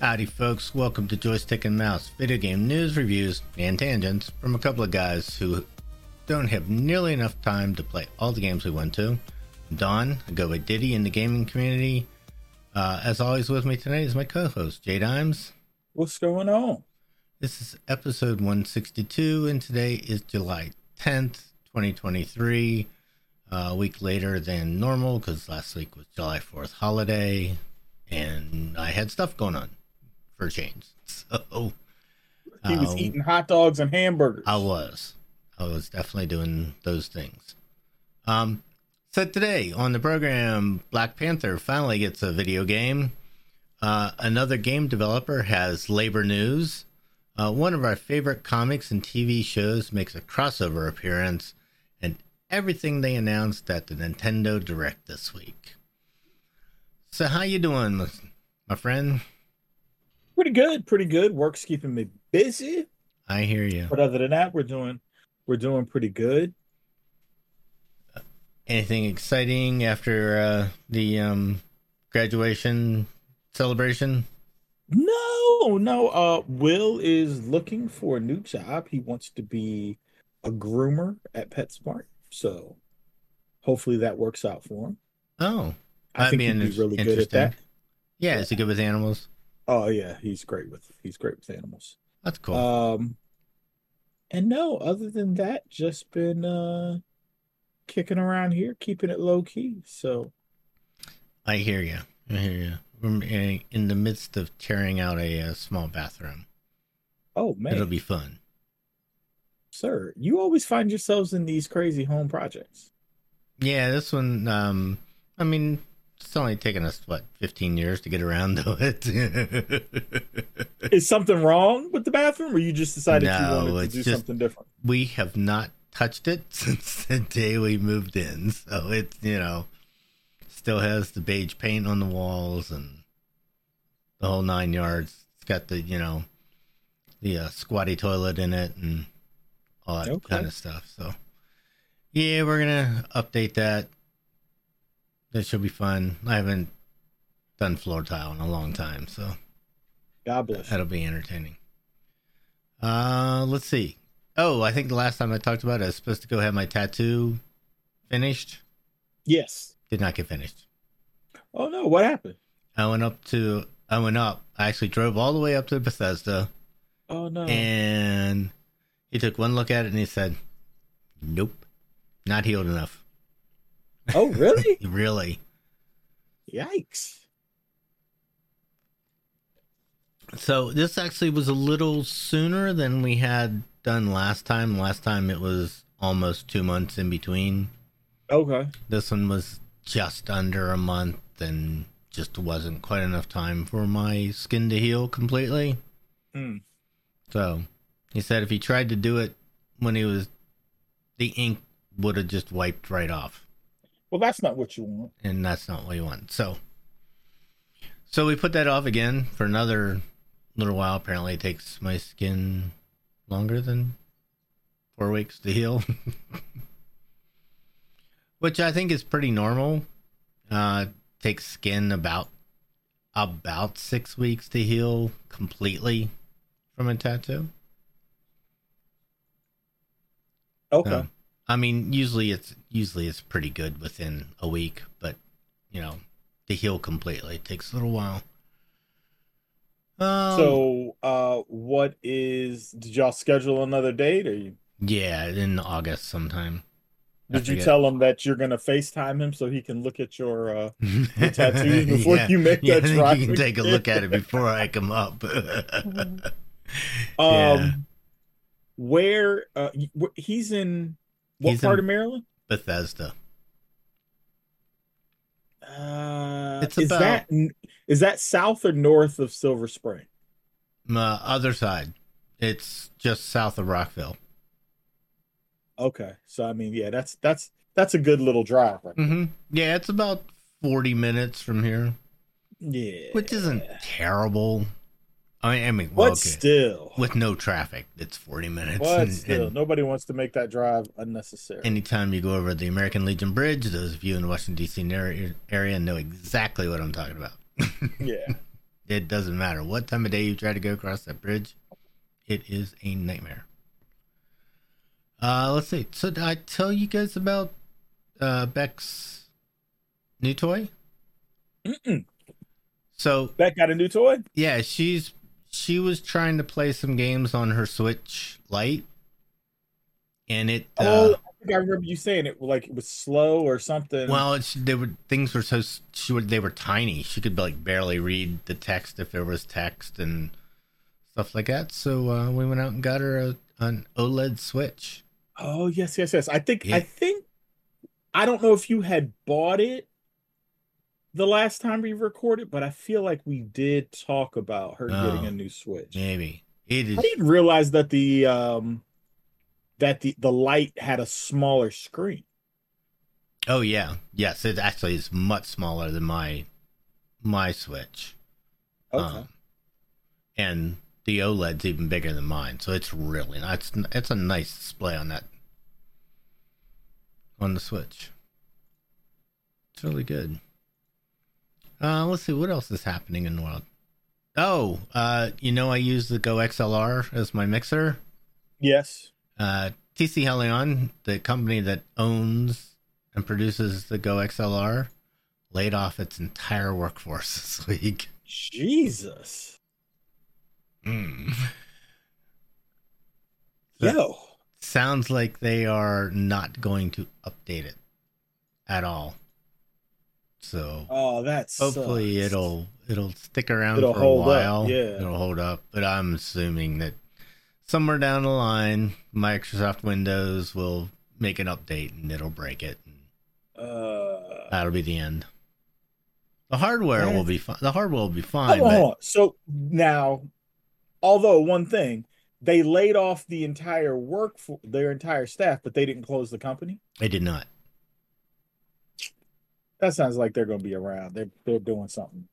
Howdy, folks. Welcome to Joystick and Mouse video game news, reviews, and tangents from a couple of guys who don't have nearly enough time to play all the games we want to. Don, I go by Diddy in the gaming community. Uh, as always, with me tonight is my co host, Jay Dimes. What's going on? This is episode 162, and today is July 10th, 2023. Uh, a week later than normal because last week was July 4th holiday and I had stuff going on for change. So He was um, eating hot dogs and hamburgers. I was. I was definitely doing those things. Um, so today on the program, Black Panther finally gets a video game. Uh, another game developer has labor news. Uh, one of our favorite comics and TV shows makes a crossover appearance, and everything they announced at the Nintendo Direct this week. So, how you doing, my friend? Pretty good, pretty good. Work's keeping me busy, I hear you. but other than that, we're doing we're doing pretty good. Anything exciting after uh, the um, graduation celebration? No, no. Uh, Will is looking for a new job. He wants to be a groomer at PetSmart. So hopefully that works out for him. Oh, I think be he'd be really good at that. yeah. Is he good with animals? Oh yeah, he's great with he's great with animals. That's cool. Um, and no, other than that, just been uh kicking around here, keeping it low key. So I hear you. I hear you. We're in- in the midst of tearing out a, uh small bathroom. oh man, It'll be fun. sir, you always find yourselves in these crazy home projects. Yeah, this one. Um, I mean, it's only taken us what 15 years to get around to it. Is something wrong with the bathroom, or you just decided you No, wanted to do just- something different? we have not touched it since the day we moved in. So it's, you know, still has the beige paint on the walls and the whole nine yards. It's got the, you know, the uh, squatty toilet in it and all that Okay. kind of stuff. So, yeah, we're going to update that. That should be fun. I haven't done floor tile in a long time. So, God bless. That'll be entertaining. Uh, let's see. Oh, I think the last time I talked about it, I was supposed to go have my tattoo finished. Yes. Did not get finished. Oh no, what happened? I went up to, I went up. I actually drove all the way up to Bethesda, Oh no. and he took one look at it and he said, "Nope, not healed enough." Oh really? really. Yikes. So this actually was a little sooner than we had done last time. Last time it was almost two months in between. Okay. This one was just under a month and just wasn't quite enough time for my skin to heal completely. Hmm. So he said if he tried to do it when he was, the ink would have just wiped right off. Well, that's not what you want. And that's not what you want. So, so we put that off again for another little while. Apparently, it takes my skin longer than four weeks to heal, which I think is pretty normal. Uh, takes skin about about six weeks to heal completely from a tattoo. Okay. So, I mean, usually it's usually it's pretty good within a week, but you know, to heal completely it takes a little while. Um, So, uh, what is? Did y'all schedule another date, or you, yeah, in August sometime. Did you tell him that you're gonna Facetime him so he can look at your? uh tattoos before you make yeah, that I think drive You can take a look at it before I come up. Um, Yeah. where? Uh, he's in what He's part of Maryland? Bethesda. Uh, It's is about- that that south or north of Silver Spring? Uh, other side. It's just south of Rockville. Okay, so I mean, yeah, that's that's that's a good little drive, right? hmm Yeah, it's about forty minutes from here, Yeah, which isn't terrible. I mean, I mean, But okay. still, with no traffic, it's 40 minutes. but and- still, and nobody wants to make that drive unnecessary. anytime you go over the American Legion Bridge, those of you in the Washington, D.C. area, area know exactly what I'm talking about. yeah, it doesn't matter what time of day you try to go across that bridge. It is a nightmare. Uh, let's see. So did I tell you guys about uh, Beck's new toy? Mm-mm. So Beck got a new toy. yeah, she's she was trying to play some games on her Switch Lite, and it. Uh, oh, I think I remember you saying it like it was slow or something. Well, it's, they were things were so she would, they were tiny. She could like barely read the text if there was text and stuff like that. So uh, we went out and got her a, an OLED Switch. oh yes, yes, yes. I think Yeah. I think I don't know if you had bought it the last time we recorded, but I feel like we did talk about her Oh. getting a new Switch. Maybe it is. I didn't realize that the um that the the light had a smaller screen. Oh yeah, yes. It actually is much smaller than my my Switch. Okay. Um, and the OLED's even bigger than mine, so it's really it's it's a nice display on that on the Switch. It's really good. Uh, let's see what else is happening in the world. Oh, uh, you know I use the Go XLR as my mixer. yes. Uh, TC Helicon, the company that owns and produces the Go XLR, laid off its entire workforce this week. Jesus. Mm. Yo. sounds like they are not going to update it at all. So Oh, that's hopefully it'll it'll stick around It'll for a hold up, while. yeah. It'll hold up. But I'm assuming that somewhere down the line, Microsoft Windows will make an update and it'll break it. And uh that'll be the end. The hardware will be fine. The hardware will be fine, Hold on, but hold on. So now, although one thing, they laid off the entire work for their entire staff, but they didn't close the company. They did not. That sounds like they're going to be around. They're they're doing something,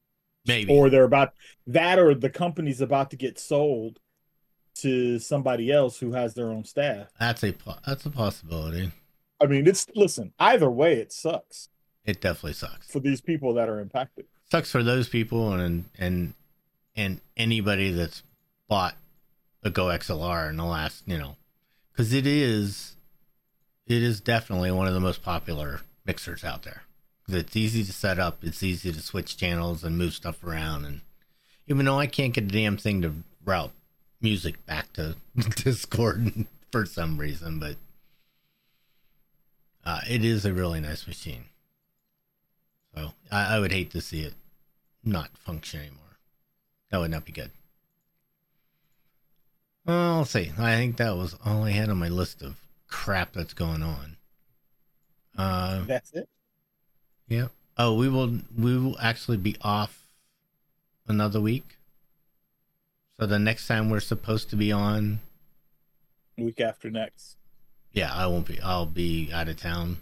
Maybe. or they're about that, or the company's about to get sold to somebody else who has their own staff. that's a that's a possibility. I mean, it's listen. Either way, it sucks It definitely sucks. for these people that are impacted. sucks for those people and and and anybody that's bought a Go XLR in the last, you know, because it is it is definitely one of the most popular mixers out there. It's easy to set up. It's easy to switch channels and move stuff around. And even though I can't get a damn thing to route music back to Discord for some reason, but uh, it is a really nice machine. So I, I would hate to see it not function anymore. That would not be good. Well, I'll see. I think that was all I had on my list of crap that's going on. Uh, That's it. Yeah. Oh, we will. We will actually be off another week. So the next time we're supposed to be on, Week after next. yeah, I won't be. I'll be out of town.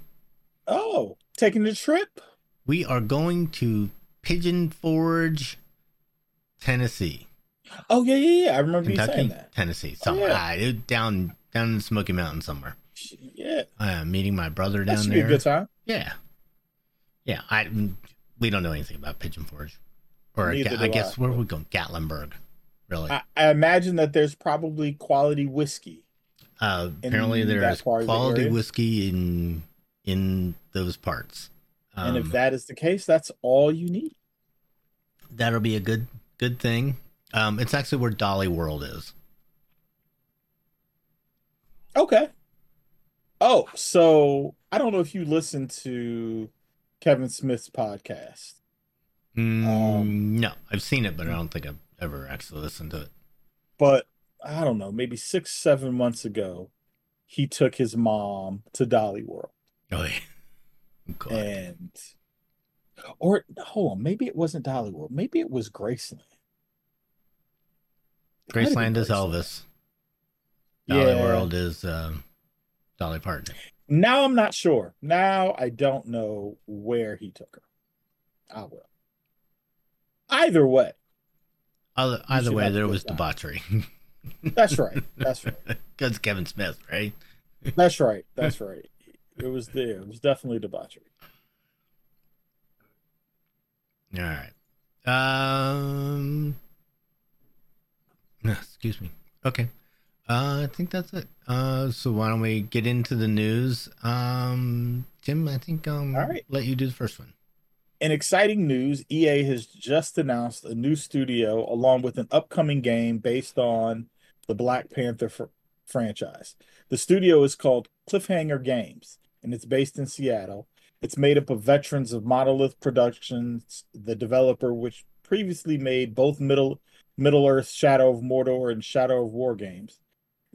Oh, taking the trip. We are going to Pigeon Forge, Tennessee. Oh yeah, yeah, yeah. I remember you saying that. Tennessee, Oh, somewhere yeah. Ah, down down in the Smoky Mountains somewhere. Yeah, I am meeting my brother that down should be a there. good time. Yeah, yeah. I we don't know anything about Pigeon Forge, or Neither I guess I. where are we going? Gatlinburg, really. I, I imagine that there's probably quality whiskey. uh, apparently, there is there that is part of the quality whiskey in in those parts. and Um, if that is the case, that's all you need. that'll be a good good thing. Um, it's actually where Dolly World is. Okay. Oh, so I don't know if you listen to Kevin Smith's podcast. Mm, Um, no, I've seen it, but I don't think I've ever actually listened to it. but I don't know, maybe six, seven months ago, he took his mom to Dollywood. Oh, yeah. God. And, or hold on, maybe it wasn't Dollywood. Maybe it was Graceland. It might have been Graceland is Graceland. Elvis. Dolly Yeah. World is um, Dolly Parton. Now I'm not sure. Now I don't know where he took her. I will. Either way, Either, either way, there was time. debauchery. that's right. That's right. Because Kevin Smith, right? That's right. That's right. It was there. It was definitely debauchery. All right. Um, Excuse me. Okay. Uh, I think that's it. Uh, so why don't we get into the news? Um, Tim, I think um, All right. let you do the first one. In exciting news, EA has just announced a new studio along with an upcoming game based on the Black Panther fr- franchise. The studio is called Cliffhanger Games, and it's based in Seattle. It's made up of veterans of Monolith Productions, the developer which previously made both Middle Middle Earth, Shadow of Mordor, and Shadow of War games.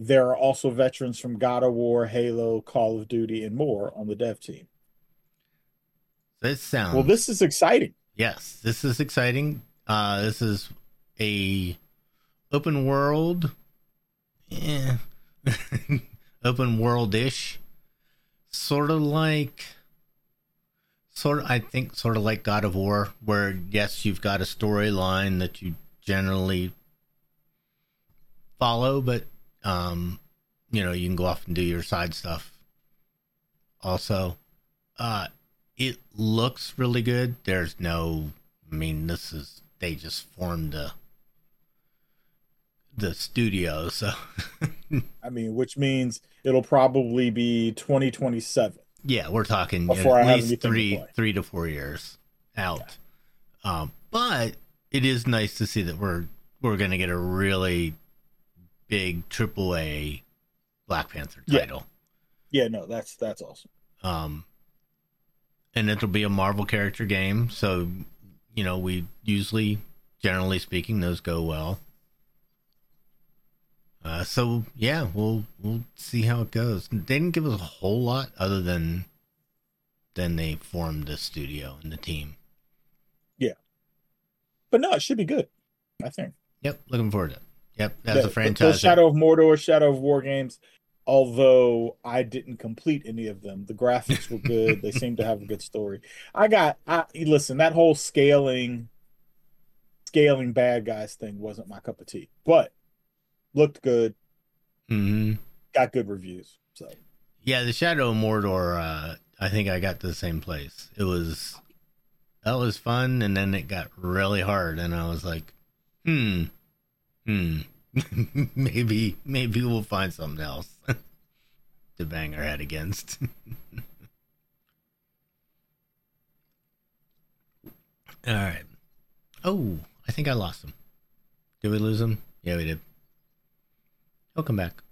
There are also veterans from God of War, Halo, Call of Duty, and more on the dev team. This sounds Well, this is exciting. yes, this is exciting. Uh, this is a open world, yeah, open world ish, sort of like, sort of. I think sort of like God of War, where yes, you've got a storyline that you generally follow, but um, you know, you can go off and do your side stuff. Also, uh, it looks really good. There's no, I mean, this is they just formed the the studio, so I mean, which means it'll probably be 2027. yeah, we're talking Before I at have least three three to four years out. Um, but it is nice to see that we're we're gonna get a really big triple A Black Panther Yeah. title. Yeah, no, that's that's awesome. um and it'll be a marvel character game so you know we usually generally speaking those go well uh so yeah we'll we'll see how it goes they didn't give us a whole lot other than than they formed the studio and the team Yeah, But no, it should be good. I think. yep looking forward to it yep that's The- a franchise Shadow of Mordor, Shadow of War games, although I didn't complete any of them, the graphics were good. they seem to have a good story. I got I listen, that whole scaling scaling bad guys thing wasn't my cup of tea. But looked good, hmm got good reviews. So Yeah, the Shadow of Mordor. Uh, I think I got to the same place. It was that was fun, and then it got really hard, and I was like, hmm, hmm, maybe maybe we'll find something else to bang our head against. All right. Oh, I think I lost him. Did we lose him? Yeah, we did. He'll come back.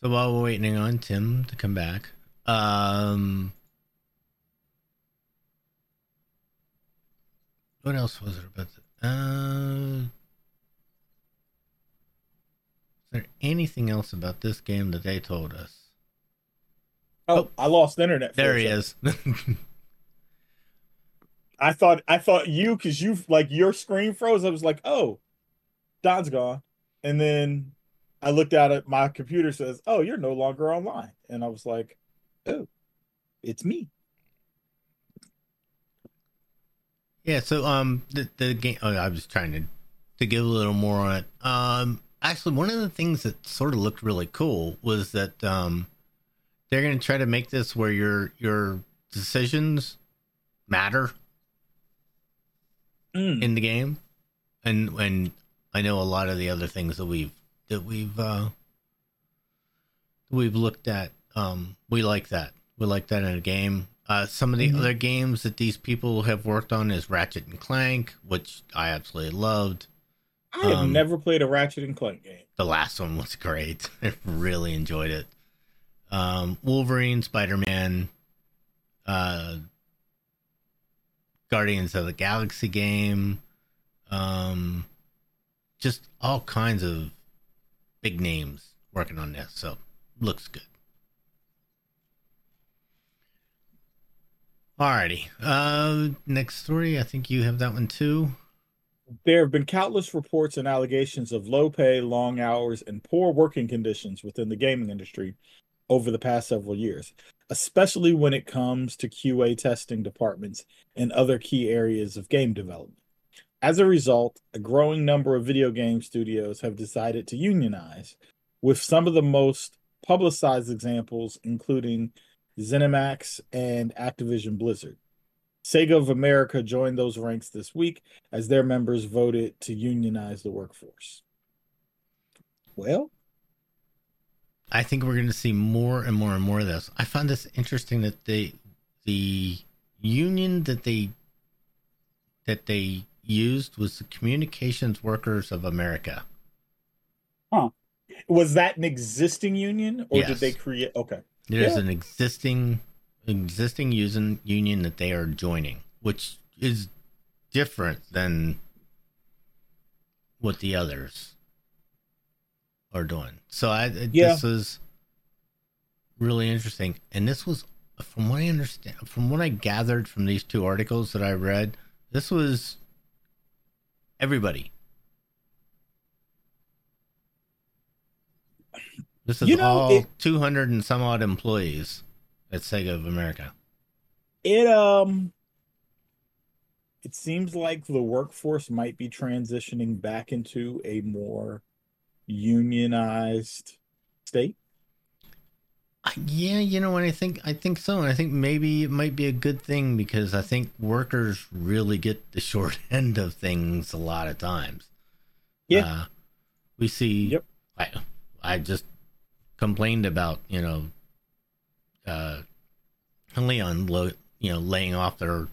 So while we're waiting on Tim to come back, um, what else was it about? The, uh, is there anything else about this game that they told us? Oh, Oh. I lost internet. There he is. I thought I thought you because you like your screen froze. I was like, oh, Don's gone, and then I looked at it. My computer says, oh, you're no longer online, and I was like, oh, it's me. Yeah, so um the the game oh, I was trying to to give a little more on it. Um actually one of the things that sort of looked really cool was that um they're going to try to make this where your your decisions matter Mm. in the game. And and I know a lot of the other things that we've that we've uh we've looked at um we like that. We like that in a game. Uh some of the Mhm. other games that these people have worked on is Ratchet and Clank, which I absolutely loved. I have um, never played a Ratchet and Clank game. The last one was great. I really enjoyed it. Um, Wolverine, Spider Man, uh, Guardians of the Galaxy game, um, just all kinds of big names working on this. So looks good. Alrighty. Uh, next story. I think you have that one too. There have been countless reports and allegations of low pay, long hours, and poor working conditions within the gaming industry over the past several years, especially when it comes to QA testing departments and other key areas of game development. As a result, a growing number of video game studios have decided to unionize, with some of the most publicized examples including ZeniMax and Activision Blizzard. Sega of America joined those ranks this week as their members voted to unionize the workforce. Well, I think we're going to see more and more and more of this. I found this interesting that they the union that they that they used was the Communications Workers of America. Huh. Was that an existing union or Yes. did they create okay. There's Yeah. an existing existing using union that they are joining, which is different than what the others are doing. So I Yeah. this was really interesting, and this was from what I understand, from what I gathered from these two articles that I read, this was everybody. This is You know, all it- 200 and some odd employees at Sega of America. It um it seems like the workforce might be transitioning back into a more unionized state. Uh, Yeah, you know what I think I think so. And I think maybe it might be a good thing because I think workers really get the short end of things a lot of times. Yeah. Uh, we see Yep. I I just complained about, you know, uh Leon lo- you know, laying off their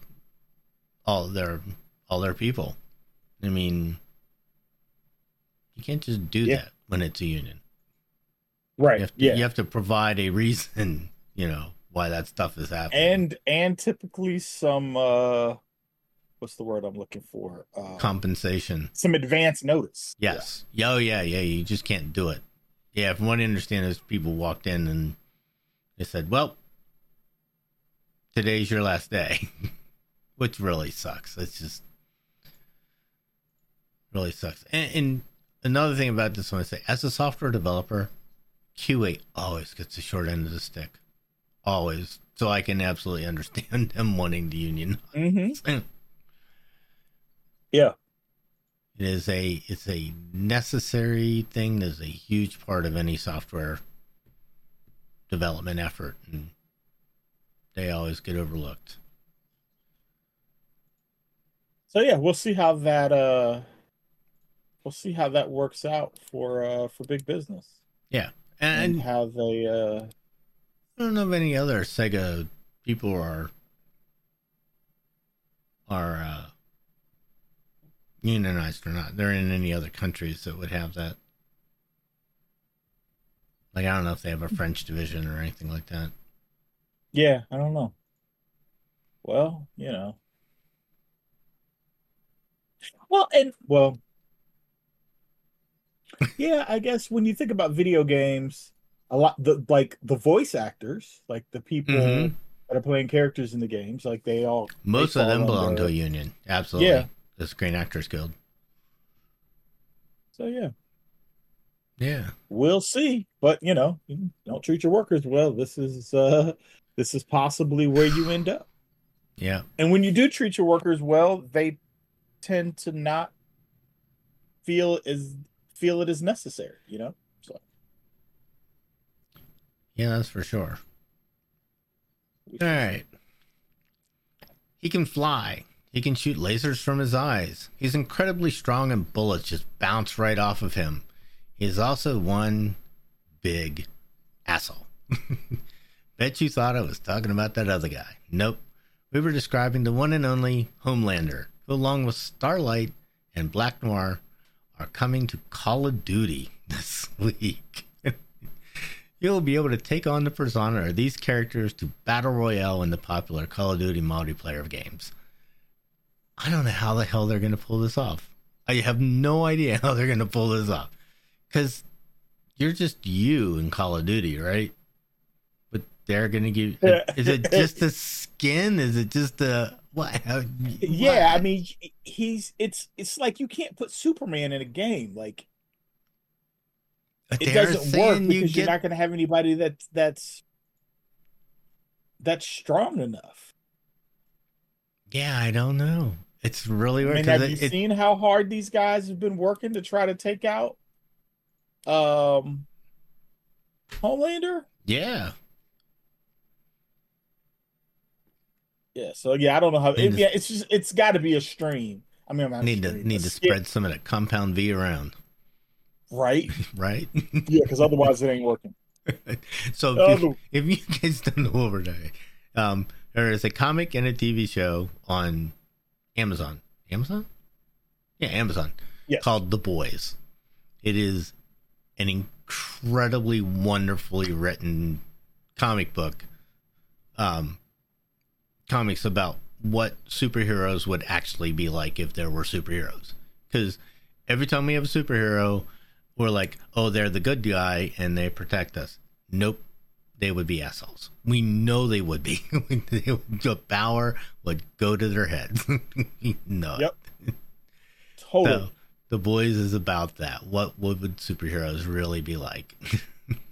all their all their people. I mean you can't just do Yeah. that when it's a union. Right. You have, to, yeah. you have to provide a reason, you know, why that stuff is happening. and and typically some uh what's the word I'm looking for? Uh compensation. some advance notice. Yes. Oh, yeah, yeah. You just can't do it. Yeah, from what I understand, is people walked in and they said, "Well, today's your last day," which really sucks. It's just really sucks. And, and another thing about this one, I say, as a software developer, QA always gets the short end of the stick, always. So I can absolutely understand them wanting the union. Mm-hmm. Yeah. It is a it's a necessary thing. That is a huge part of any software development effort, and they always get overlooked. So yeah, we'll see how that uh we'll see how that works out for uh for big business. And, And how they uh I don't know of any other Sega people are are uh, unionized or not. They're in any other countries that would have that. Like I don't know if they have a French division or anything like that. Yeah, I don't know. Well, you know. Well, and well, yeah, I guess when you think about video games, a lot the like the voice actors, like the people Mhm. that are playing characters in the games, like they all Most they of them belong under- to a union. Absolutely. Yeah. The Screen Actors Guild. So yeah, Yeah. we'll see. But you know, don't treat your workers well. This is uh this is possibly where you end up. Yeah. And when you do treat your workers well, they tend to not feel as feel it is necessary, you know? So Yeah, that's for sure. All right. He can fly. He can shoot lasers from his eyes. He's incredibly strong and bullets just bounce right off of him. He is also one big asshole. Bet you thought I was talking about that other guy. Nope. We were describing the one and only Homelander, who, along with Starlight and Black Noir, are coming to Call of Duty this week. You'll be able to take on the persona of these characters to battle royale in the popular Call of Duty multiplayer games. I don't know how the hell they're going to pull this off. I have no idea how they're going to pull this off. Because you're just you in Call of Duty, right? But they're going to give. Is it just a skin? Is it just a. What? How- yeah, I mean he's it's it's like you can't put Superman in a game. Like But it doesn't work because you you're not gonna have anybody that's that's that's strong enough. Yeah, I don't know. It's really I weird. mean, 'cause have you it- seen how hard these guys have been working to try to take out um Homelander? yeah. Yeah, so yeah, I don't know how. It, to- yeah, it's just it's got to be a stream. I mean, I'm not Need to need to skit, spread some of that compound V around, right. right? Yeah, because otherwise it ain't working. so if you, if you guys don't know what we're doing, um, there is a comic and a TV show on Amazon. Amazon? Yeah, Amazon. Yes. Called The Boys. It is an incredibly wonderfully written comic book. Um, comics about what superheroes would actually be like if there were superheroes. Because every time we have a superhero, we're like, oh, they're the good guy and they protect us. Nope, they would be assholes. We know they would be. The power would go to their heads. no. Yep. Totally. So, the boys is about that. What what would superheroes really be like?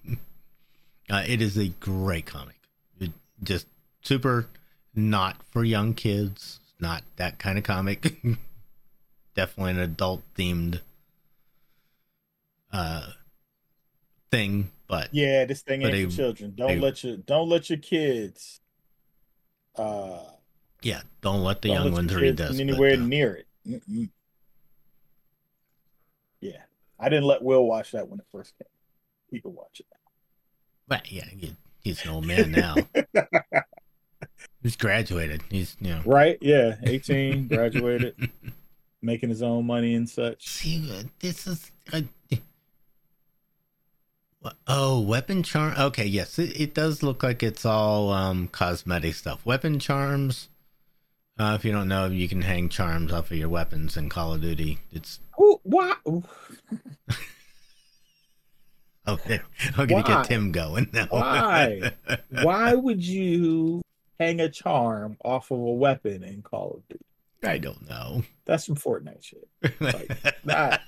uh, it is a great comic. It just super not for young kids. Not that kind of comic. Definitely an adult themed uh thing, but yeah, this thing ain't a- for children. Don't a- let your don't let your kids. Uh, yeah, don't let the don't young let ones read this. come but, anywhere uh, near it. Mm-mm. Yeah, I didn't let Will watch that when it first came. He could watch it. but yeah, he- he's an old man now. he's graduated. He's you know Right? Yeah, eighteen, graduated, making his own money and such. See, this is. I, oh, weapon charm. Okay, yes, it, it does look like it's all um, cosmetic stuff. Weapon charms. Uh, if you don't know, you can hang charms off of your weapons in Call of Duty. It's Who? Why? oh, there- I'm gonna Why? get Tim going now. Why? Why would you hang a charm off of a weapon in Call of Duty? I don't know. That's some Fortnite shit. Like, not-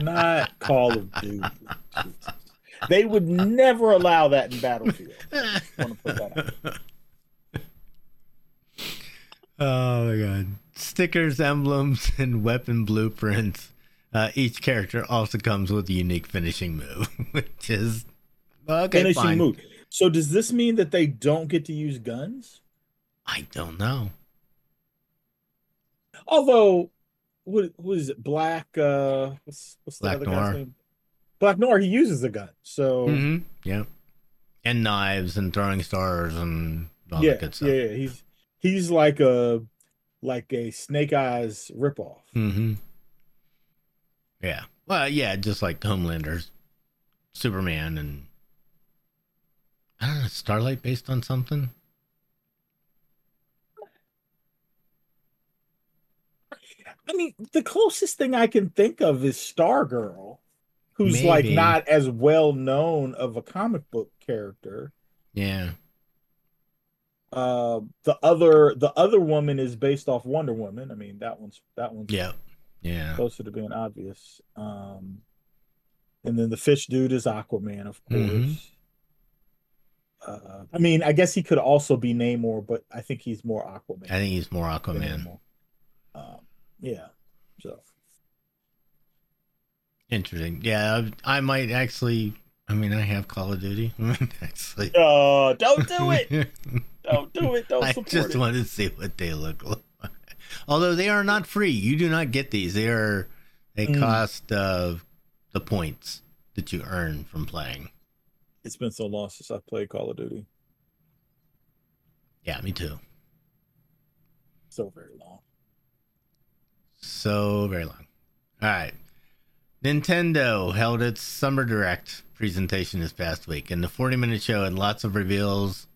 Not Call of Duty. Jesus. They would never allow that in Battlefield. Wanna put that out. Oh my god. Stickers, emblems, and weapon blueprints. Uh, each character also comes with a unique finishing move, which is okay. Finishing fine. move. So does this mean that they don't get to use guns? I don't know. Although, what what is it? Black. Uh, what's what's the other Noir. guy's name? Black Noir. He uses a gun. So hmm Yeah. And knives and throwing stars and all yeah, that good stuff. yeah, yeah. He's he's like a like a Snake Eyes ripoff. hmm Yeah. Well, yeah, just like Homelander's Superman and I don't know, Starlight based on something. I mean, the closest thing I can think of is Stargirl, who's like not as well known of a comic book character. Yeah. Uh, the other the other woman is based off Wonder Woman. I mean, that one's that one's Yeah. Yeah. closer to being obvious. Um, and then the fish dude is Aquaman, of course. Mhm. Uh, I mean, I guess he could also be Namor, but I think he's more Aquaman. I think he's more Aquaman. Um, yeah. So Interesting. Yeah, I I might actually. I mean, I have Call of Duty. actually, uh, don't do it. Don't do it. Don't I just it. wanted to see what they look like. Although they are not free, you do not get these. They are they Mm. cost uh, the points that you earn from playing. It's been so long since I played Call of Duty. Yeah, me too. So very long. So very long. All right. Nintendo held its Summer Direct presentation this past week, and the 40 minute show had lots of reveals.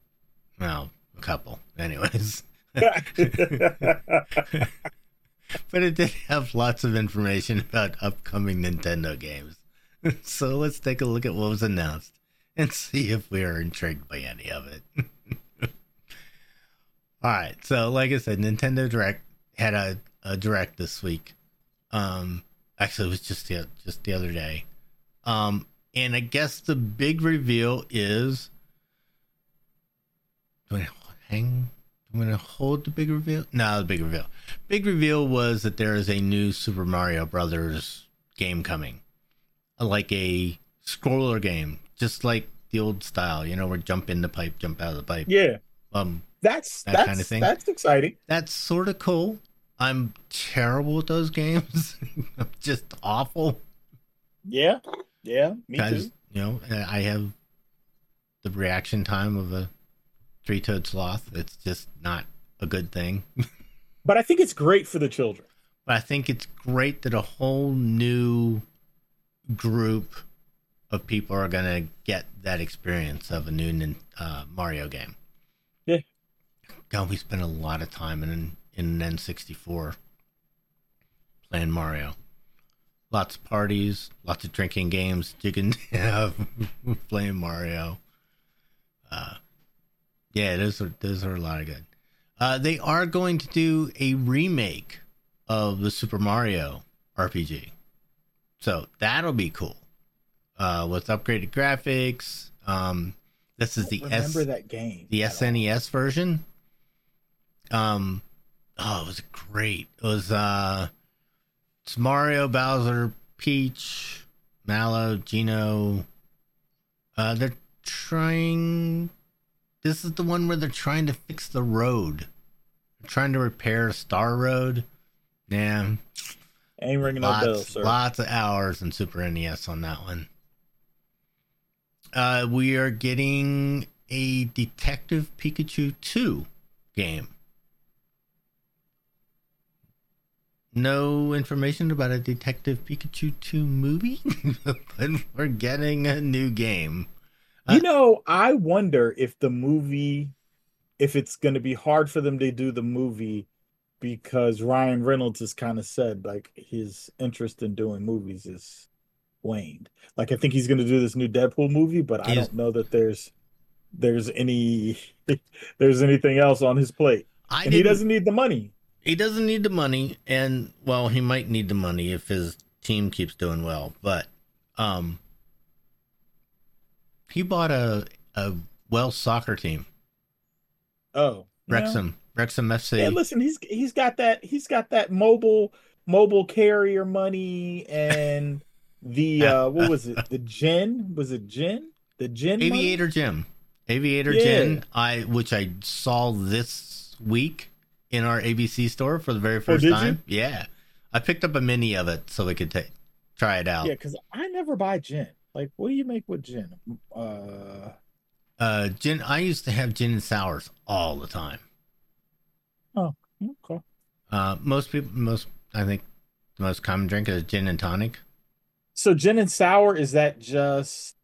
Well, a couple, anyways. but it did have lots of information about upcoming Nintendo games. so let's take a look at what was announced and see if we are intrigued by any of it. All right, so like I said, Nintendo Direct had a, a direct this week. Um, actually, it was just the just the other day. Um, and I guess the big reveal is. Do I hang? I'm gonna hold the big reveal. No, the big reveal. Big reveal was that there is a new Super Mario Brothers game coming, like a scroller game, just like the old style. You know, where jump in the pipe, jump out of the pipe. yeah. Um, That's That that's kind of thing. that's exciting. that's sort of cool. I'm terrible at those games. I'm just awful Yeah, yeah, me too. you know I have the reaction time of a three-toed sloth. It's just not a good thing. But I think it's great for the children. But I think it's great that a whole new group of people are going to get that experience of a new uh, Mario game. Yeah. God, we spent a lot of time in in an N64 playing Mario. Lots of parties, lots of drinking games you can have playing Mario. Uh, yeah, those are those are a lot of good. Uh, they are going to do a remake of the Super Mario RPG. So that'll be cool. Uh, with upgraded graphics. Um, this is the Remember S- that game? the at all. SNES version. Um, oh, it was great. It was uh, it's Mario, Bowser, Peach, Mallow, Geno. Uh, they're trying. This is the one where they're trying to fix the road. They're trying to repair Star Road. Yeah, Ain't ringing no bells, sir. lots of hours in Super NES on that one. Uh, we are getting a Detective Pikachu 2 game. No information about a Detective Pikachu 2 movie, but we're getting a new game. You uh, know, I wonder if the movie, if it's going to be hard for them to do the movie because Ryan Reynolds has kind of said like his interest in doing movies is waned. Like I think he's going to do this new Deadpool movie, but I don't know that there's there's any there's anything else on his plate, I and he doesn't need the money. He doesn't need the money and well he might need the money if his team keeps doing well but um he bought a a well soccer team Oh, wrexham wrexham fc Yeah, listen, he's he's got that he's got that mobile mobile carrier money and the uh what was it? The gin? Was it gin? The gin money? aviator jim aviator Yeah. gin i which i saw this week in our abc store for the very first Oh, did you? time yeah i picked up a mini of it so we could ta try it out Yeah, because I never buy gin. Like, what do you make with gin? Uh uh gin i used to have gin and sours all the time Oh, okay. Uh, most people, most I think, the most common drink is gin and tonic. So gin and sour is that just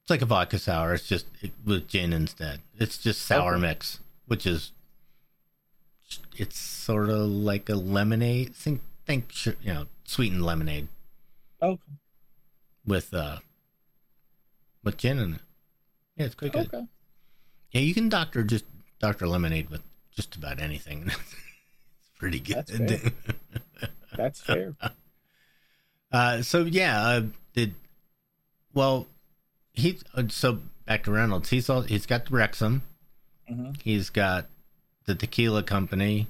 It's like a vodka sour. It's just it, with gin instead. It's just sour Okay. mix, which is it's sort of like a lemonade. Think, think, you know, sweetened lemonade okay? with uh, with gin in it. Yeah, it's quite good. Okay. Yeah, you can doctor just doctor lemonade with just about anything. it's pretty good. That's fair. That's fair. Uh, so yeah, uh, did well. He uh, so back to Reynolds. He's all he's got the Wrexham. hmm He's got the tequila company,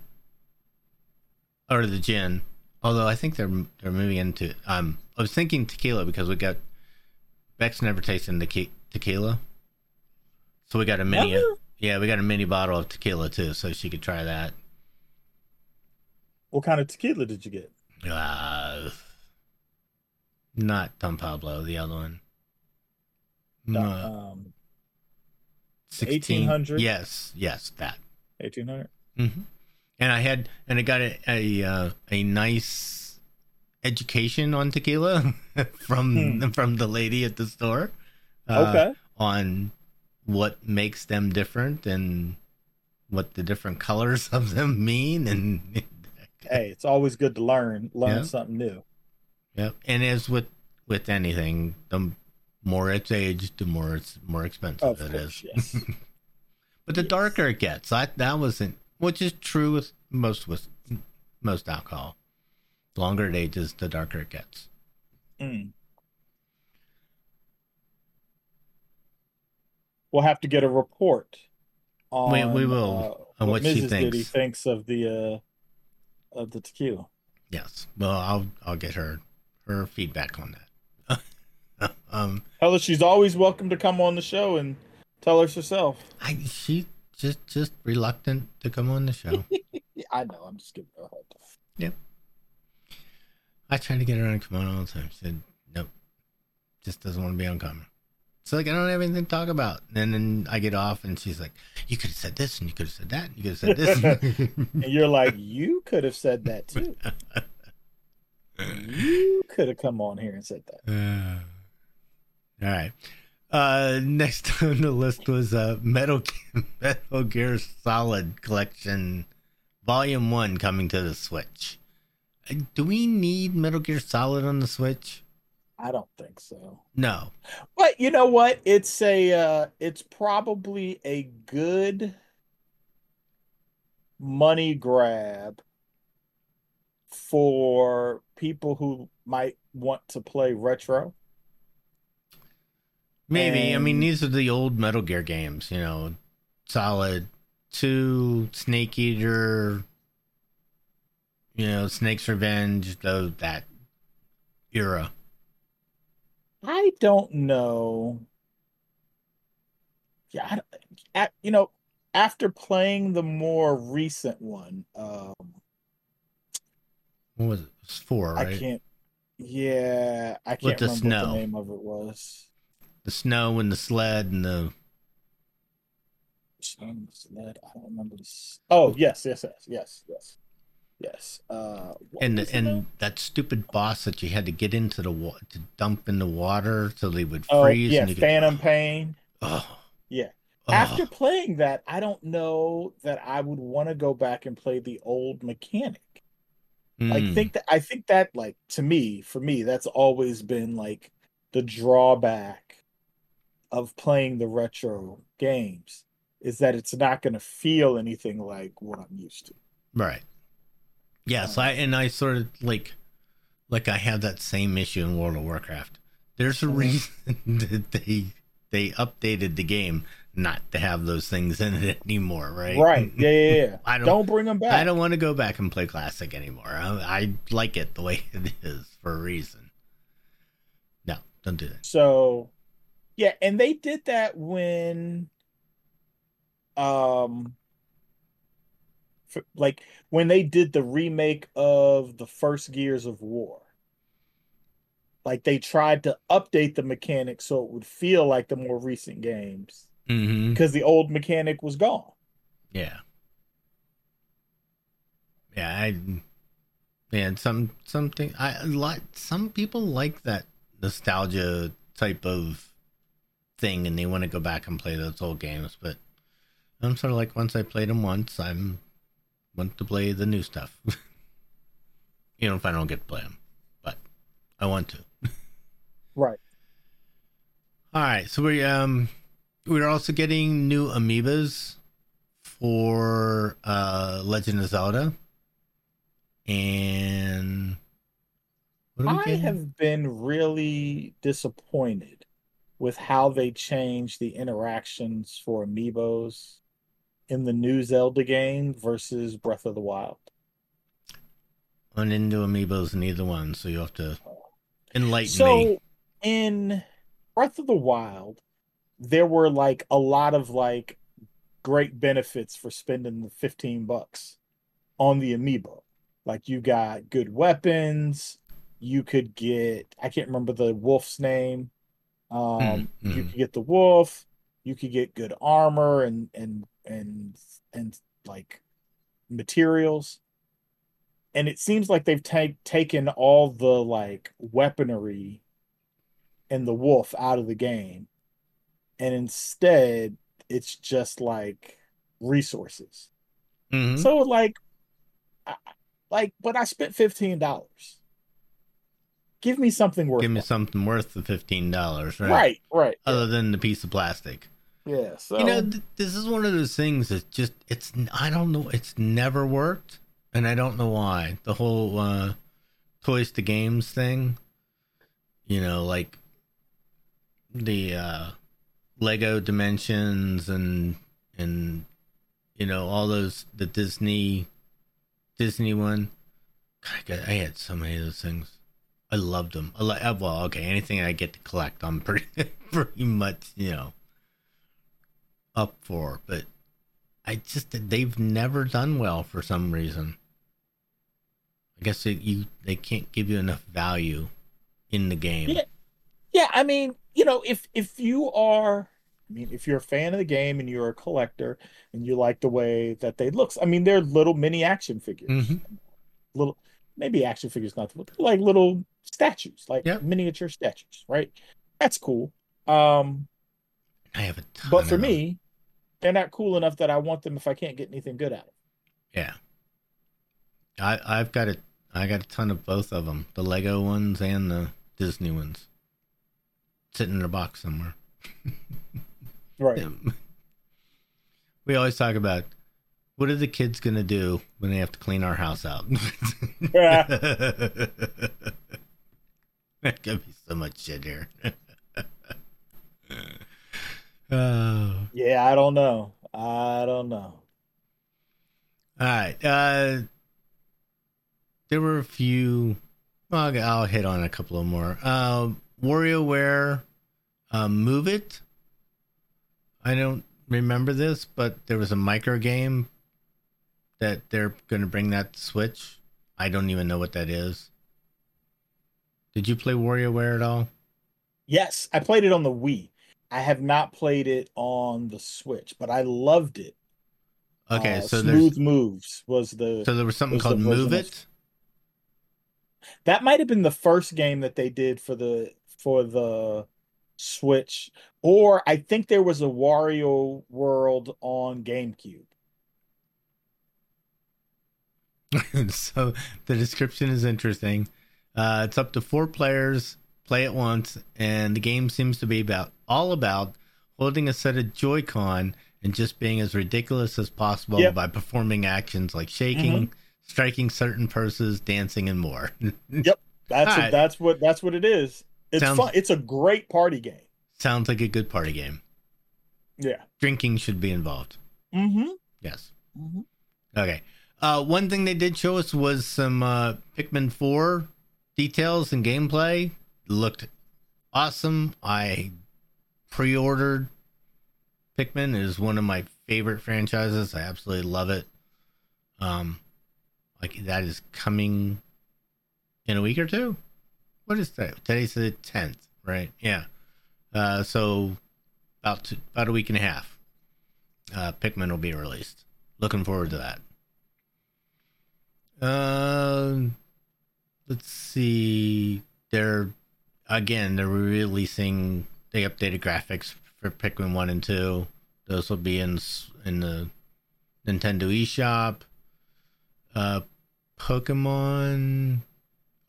or the gin. Although I think they're they're moving into. Um, I was thinking tequila because we got Beck's never tasted tequi- tequila, so we got a mini. Never? Yeah, we got a mini bottle of tequila too, so she could try that. What kind of tequila did you get? Uh, not Don Pablo, the other one. Uh, um, 16 1800? Yes, yes, that. Eighteen hundred. hmm And I had, and I got a a, uh, a nice education on tequila from from the lady at the store. uh, Okay. On what makes them different and what the different colors of them mean, and Hey, it's always good to learn learn Yeah. something new. Yep. And as with with anything, the more it's aged, the more it's more expensive Of it course, is. yes. But the Yes. darker it gets, I, that wasn't, which is true with most with most alcohol. The longer it ages, the darker it gets. Mm. We'll have to get a report on We- we will, uh, on what she Mrs. Diddy thinks. thinks of the uh, of the tequila. Yes. Well, I'll I'll get her her feedback on that. um, her she's always welcome to come on the show and tell us herself. I she just just reluctant to come on the show. I know. I'm just giving her a hard time. I tried to get her on come on all the time. She said nope, just doesn't want to be on camera. So like I don't have anything to talk about. And then I get off, and she's like, "You could have said this, and you could have said that, and you could have said this." And you're like, you could have said that too. You could have come on here and said that. Uh, all right. Uh, next on the list was uh, Metal Metal Gear Solid Collection Volume One coming to the Switch. Uh, Do we need Metal Gear Solid on the Switch? I don't think so. No. But you know what? It's a uh it's probably a good money grab for people who might want to play retro. Maybe. I mean, these are the old Metal Gear games, you know, Solid 2, Snake Eater, you know, Snake's Revenge, though that era. I don't know. Yeah, I, don't- at, you know, after playing the more recent one, um, What was it? It was four, right? I can't. Yeah, I can't the remember what the name of it was. The snow and the sled and the Sled, sled, I don't remember this. Oh, yes, yes, yes, yes, yes, yes. Uh, and the, and name? that stupid boss that you had to get into the wa- to dump in the water so they would freeze. Oh, freeze. yeah, and you could- Phantom Pain. Oh, Yeah. oh. After playing that, I don't know that I would want to go back and play the old mechanic. I Mm, think that I think that like to me, for me, that's always been like the drawback of playing the retro games is that it's not going to feel anything like what I'm used to. right. Yes, I and I sort of like like I have that same issue in World of Warcraft. There's a Mhm. reason that they they updated the game not to have those things in it anymore, right? Right. Yeah, yeah, yeah. I don't- don't, bring them back. I don't want to go back and play classic anymore. I, I like it the way it is for a reason. No, don't do that. So, yeah, and they did that when, um, f- like when they did the remake of the first Gears of War. Like they tried to update the mechanic so it would feel like the more recent games Mm-hmm. because the old mechanic was gone. Yeah. Yeah, I yeah, some something I like some people like that nostalgia type of thing and they want to go back and play those old games, but I'm sort of like once I played them once, I'm want to play the new stuff. you know, if I don't get to play them, but I want to. Right. All right, so we um we're also getting new amiibos for uh Legend of Zelda. And what are we I getting? have been really disappointed with how they changed the interactions for amiibos in the new Zelda game versus Breath of the Wild. I'm into amiibos in either one, so you have to enlighten So me. in Breath of the Wild, there were like a lot of like great benefits for spending the 15 bucks on the amiibo. Like you got good weapons, you could get I can't remember the wolf's name. Um you mhm. could get the wolf, you could get good armor and and and and like materials. And it seems like they've ta- taken all the like weaponry and the wolf out of the game. And instead, it's just like resources. Mhm. So like I, like but I spent $15. Give me something worth Give me something worth the fifteen dollars, right? Right, right. Other than the piece of plastic. Yeah, so you know, th- this is one of those things that just it's I don't know, it's never worked, and I don't know why. The whole uh, toys to games thing, you know, like the uh, Lego Dimensions and and you know all those the Disney Disney one. God, I had so many of those things. I loved them. I uh, well, okay, anything I get to collect, I'm pretty pretty much you know up for. But I just they've never done well for some reason. I guess it, you they can't give you enough value in the game. Yeah, yeah. I mean, you know, if if you are, I mean, if you're a fan of the game and you're a collector and you like the way that they looks, I mean, they're little mini action figures, Mhm. little maybe action figures, not like little statues, like Yep. miniature statues, right? That's cool. Um, I have a ton but for them. me, they're not cool enough that I want them if I can't get anything good out of them. Yeah. I I've got a I got a ton of both of them, the Lego ones and the Disney ones, sitting in a box somewhere. Right. We always talk about what are the kids gonna do when they have to clean our house out. There could be so much shit here. oh. Yeah, I don't know. I don't know. All right. Uh, there were a few. Well, I'll, I'll hit on a couple of more. Uh, WarioWare, uh, Move It. I don't remember this, but there was a micro game that they're going to bring that Switch. I don't even know what that is. Did you play WarioWare at all? Yes, I played it on the Wii. I have not played it on the Switch, but I loved it. Okay, Uh, so Smooth Moves was the so there was something was called Move It. that might have been the first game that they did for the for the Switch, or I think there was a Wario World on GameCube. so the description is interesting. Uh, it's up to four players, play at once, and the game seems to be about all about holding a set of Joy-Con and just being as ridiculous as possible Yep. by performing actions like shaking, striking certain purses, dancing, and more. Yep, that's Alright. that's what that's what it is. It's Sounds- fun. It's a great party game. Sounds like a good party game. Yeah. Drinking should be involved. Mm-hmm. Yes. mm-hmm. Okay. Uh, one thing they did show us was some uh, Pikmin 4 details and gameplay. Looked awesome. I pre ordered Pikmin. It is one of my favorite franchises. I absolutely love it. Um, like that is coming in a week or two. What is that? Today's the 10th, right? Yeah. Uh, so about about a week and a half. Uh, Pikmin will be released. Looking forward to that. Um, let's see. They're again. They're releasing the updated graphics for Pikmin one and two. Those will be in in the Nintendo eShop. Uh, Pokemon.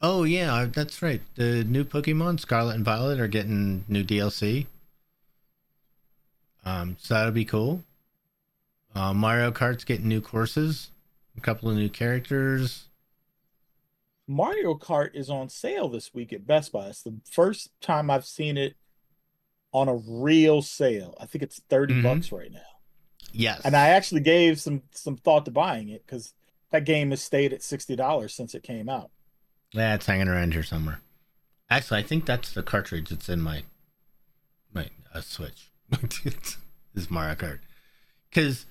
Oh yeah, that's right. The new Pokemon Scarlet and Violet are getting new DLC. Um, so that'll be cool. Uh, Mario Kart's getting new courses, a couple of new characters. Mario Kart is on sale this week at Best Buy. It's the first time I've seen it on a real sale. I think it's 30 Mhm. bucks right now. Yes, And I actually gave some some thought to buying it because that game has stayed at sixty dollars since it came out. yeah, it's hanging around here somewhere. Actually, I think that's the cartridge that's in my my uh, Switch. is Mario Kart because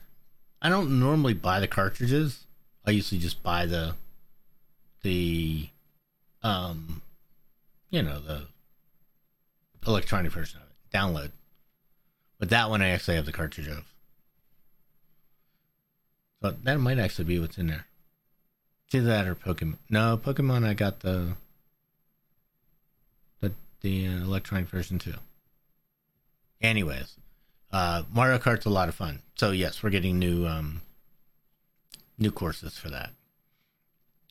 I don't normally buy the cartridges. I usually just buy the the um you know the electronic version of it download. But that one I actually have the cartridge of. So that might actually be what's in there. Either that or Pokemon. No, Pokemon. I got the the the electronic version too. Anyways, uh, Mario Kart's a lot of fun. So yes, we're getting new um new courses for that.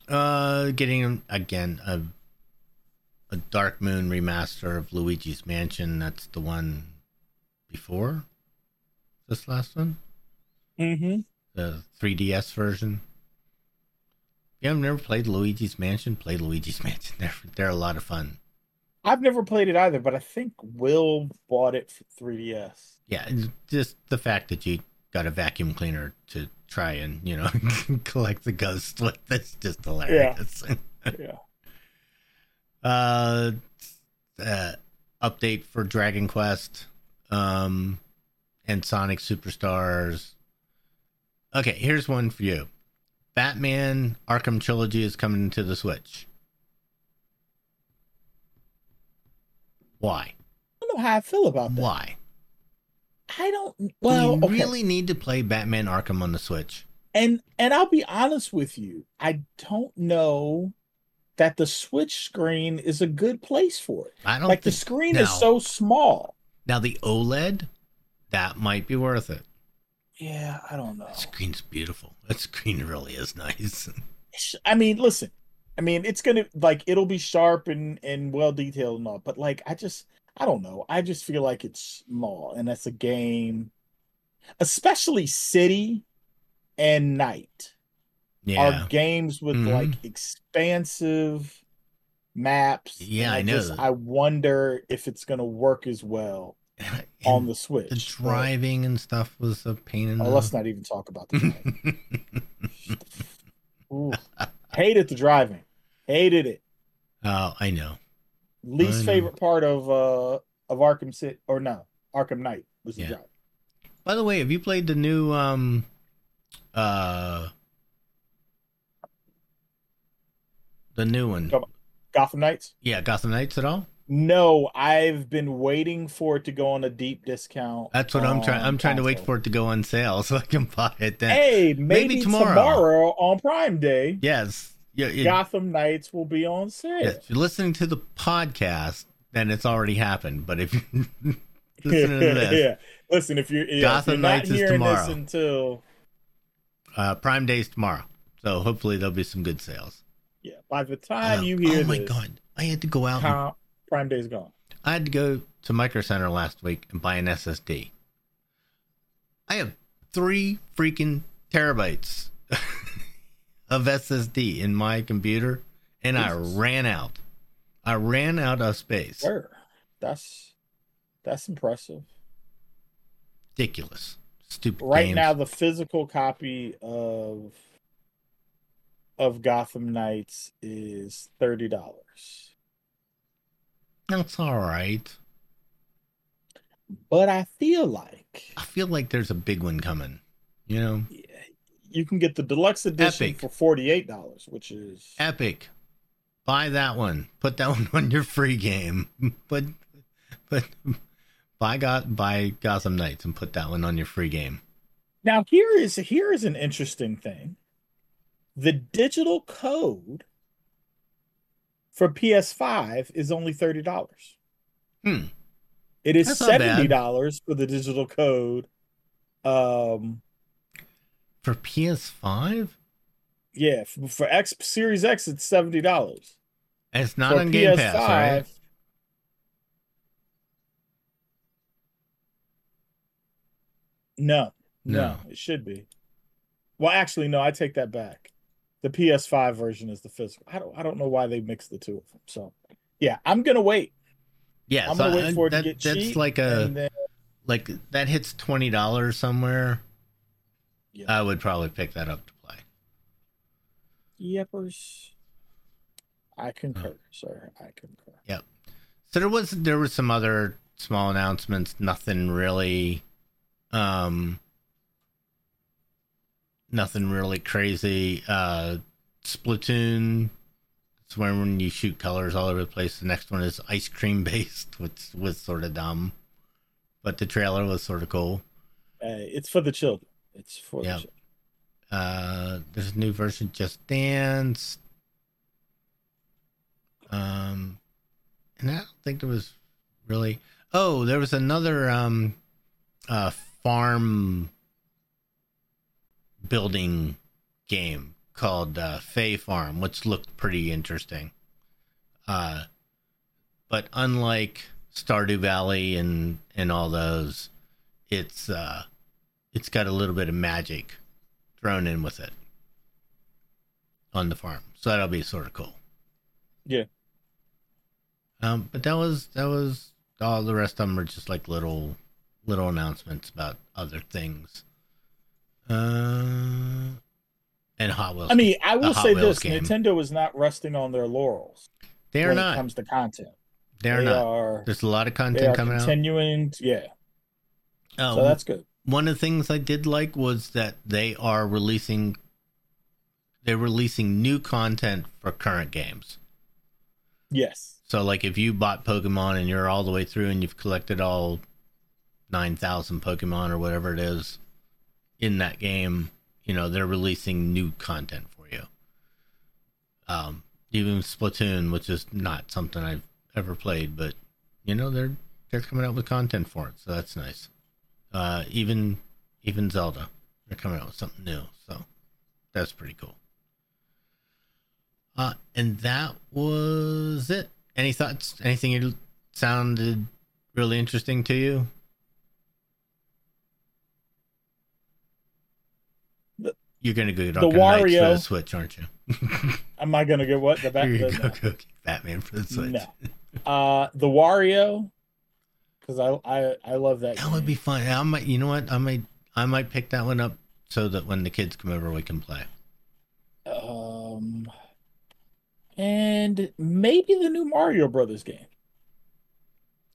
Uh, getting again a a Dark Moon remaster of Luigi's Mansion. That's the one before this last one Mm-hmm. the 3DS version. You have never played Luigi's Mansion? Play Luigi's Mansion. They're they're a lot of fun. I've never played it either, but I think Will bought it for 3DS. Yeah, just the fact that you got a vacuum cleaner to try and you know collect the ghosts with that's just hilarious. Yeah. uh, uh, update for Dragon Quest, um, and Sonic Superstars. Okay, here's one for you. Batman Arkham Trilogy is coming to the Switch. Why? I don't know how I feel about that. Why? I don't. Do Well, you okay. really need to play Batman Arkham on the Switch? and and I'll be honest with you, I don't know that the Switch screen is a good place for it. I don't Like the screen no. is so small. Now the OLED, that might be worth it. Yeah, I don't know. The screen's beautiful. That screen really is nice. I mean, listen. I mean, it's gonna like it'll be sharp and and well detailed and all, but like I just I don't know. I just feel like it's small, and that's a game, especially City and Knight. yeah. are games with Mhm. like expansive maps. Yeah, and I know Just. I wonder if it's going to work as well And on the Switch. the driving and stuff was a pain in Oh, the. let's not even talk about the driving. Hated the driving. Hated it. oh, I know. Least favorite part of uh of Arkham City or no Arkham Knight was the Yeah. driving. By the way, have you played the new um uh the new one? Gotham Knights. Yeah, Gotham Knights at all? No, I've been waiting for it to go on a deep discount. That's what I'm trying. I'm trying to wait for it to go on sale so I can buy it then. Hey, maybe, Maybe tomorrow. tomorrow. on Prime Day, Yes. Yeah, yeah, Gotham Knights will be on sale. yes. If you're listening to the podcast, then it's already happened. But if you're listening to this, yeah. Listen, if you're, Gotham if you're not Knights is tomorrow. until uh, Prime Day's tomorrow. So hopefully there'll be some good sales. yeah, by the time Uh, you hear oh my this, god! I had to go out. and Prime Day's gone. I had to go to Micro Center last week and buy an SSD. I have three freaking terabytes of SSD in my computer, and I ran out. I ran out of space. Where? That's that's impressive. Ridiculous. Stupid. Right games. now, the physical copy of of Gotham Knights is thirty dollars. that's all right. But I feel like I feel like there's a big one coming. You know, you can get the deluxe edition Epic. for forty eight dollars, which is Epic. Buy that one. Put that one on your free game. But but buy got buy Gotham Knights and put that one on your free game. Now here is here is an interesting thing. The digital code for PS5 is only thirty dollars. Hmm. It is seventy dollars for the digital code. Um, For PS5? yeah, for, for X Series X, it's seventy dollars. It's not on Game Pass, right? No, no, No. it should be. Well, actually, no, I take that back. The PS5 version is the physical. I don't, I don't know why they mixed the two of them. So, yeah, I'm gonna wait. Yeah, I'm so gonna wait uh, for it that, to get that's cheap. like a then, like that hits twenty dollars somewhere. Yeah. I would probably pick that up to play. Yepers. I concur, sir. I concur. Yep. So there was there was some other small announcements. Nothing really, um, nothing really crazy. Uh, Splatoon. It's where when you shoot colors all over the place. The next one is ice cream based, which was sort of dumb, but the trailer was sort of cool. Uh, it's for the children. It's for Yeah. Uh, there's a new version, Just Dance. Um, and I don't think there was really. Oh, there was another um, uh, farm building game called uh, Fae Farm, which looked pretty interesting. Uh, but unlike Stardew Valley and and all those, it's uh, it's got a little bit of magic thrown in with it on the farm. So that'll be sort of cool. Yeah. Um, but that was that was all the rest of them are just like little little announcements about other things. Uh and Hot Wheels. I mean, I will say Wheels this: game. Nintendo is not resting on their laurels they're when it not. comes to content. They're they not. Are, There's a lot of they content are coming out. continuing. Yeah, Oh, so that's good. One of the things I did like was that they are releasing they're releasing new content for current games. Yes. So like if you bought Pokemon and you're all the way through and you've collected all 9,000 Pokemon or whatever it is in that game, you know, they're releasing new content for you. Um even Splatoon, which is not something I've ever played, but you know, they're they're coming out with content for it, so that's nice. Uh even even Zelda, they're coming out with something new, so that's pretty cool. Uh, and that was it. Any thoughts? Anything you sounded really interesting to you? The- You're gonna go get the Knights for Wario- the Switch, aren't you? Am I gonna get what the back? You're the- go, go Batman for the Switch. No. Uh, the Wario, because I, I I love that. That would be fun. I might. You know what? I might. I might pick that one up so that when the kids come over, we can play. Um, and maybe the new Mario Brothers game.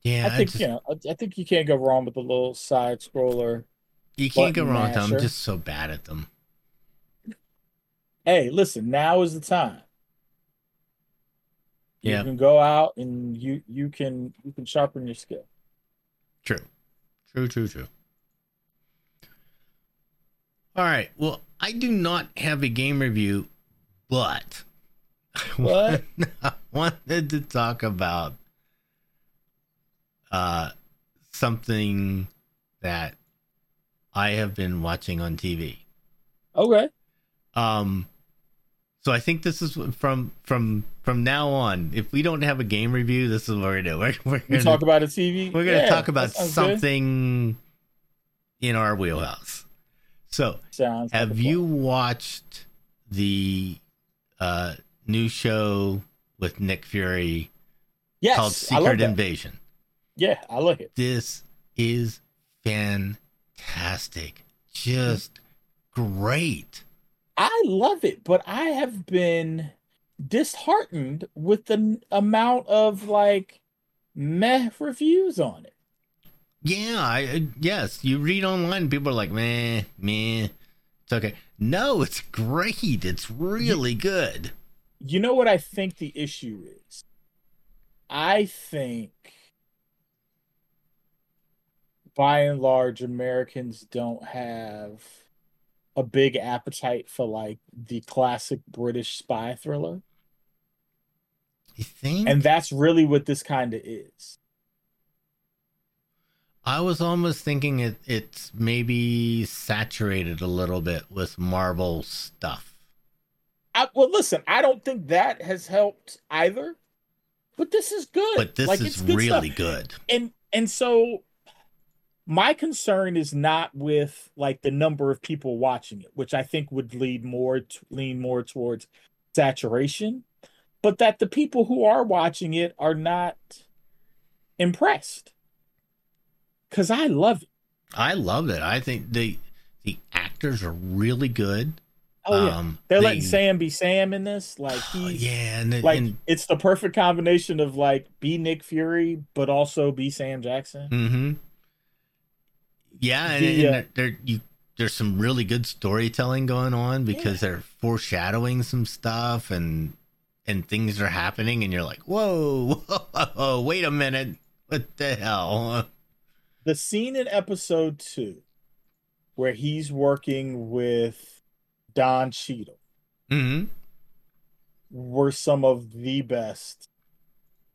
Yeah, I think just- you know. I, I think you can't go wrong with the little side scroller. you can't go wrong with them. I'm just so bad at them. Hey, listen, now is the time. You Yeah. can go out and you you can you can sharpen your skill. True. True, true, true. All right. Well, I do not have a game review, but What? I wanted to talk about uh something that I have been watching on TV. Okay. Um so I think this is from from from now on. If we don't have a game review, this is what we're gonna do. We're, we're gonna talk about a TV. we're going to Yeah, talk about sounds good. something in our wheelhouse. So, Sounds have a you watched the uh, new show with Nick Fury Yes, called Secret. Invasion? Yeah, I like it. This is fantastic. Just great. I love it, but I have been disheartened with the n- amount of like meh reviews on it. Yeah, I, I- yes, you read online, people are like, meh, meh. It's okay. No, it's great. It's really good. You know what I think the issue is? I think by and large Americans don't have a big appetite for like the classic British spy thriller. You think? And that's really what this kind of is. I was almost thinking it it's maybe saturated a little bit with Marvel stuff. I, well, listen, I don't think that has helped either. But this is good. But this Like, is it's good really stuff. good. and and so my concern is not with like the number of people watching it which i think would lead more to, lean more towards saturation but that the people who are watching it are not impressed. Because i love it. I love it. I think the the actors are really good. oh yeah. Um, they're they- letting sam be sam in this. Like he's yeah, and, like and it's the perfect combination of like be nick fury but also be sam jackson. Hmm Yeah, and, The, and uh, there, you there's some really good storytelling going on because they're foreshadowing some stuff and and things are happening and you're like, whoa, whoa, wait a minute, what the hell? the scene in episode two where he's working with Don Cheadle hmm were some of the best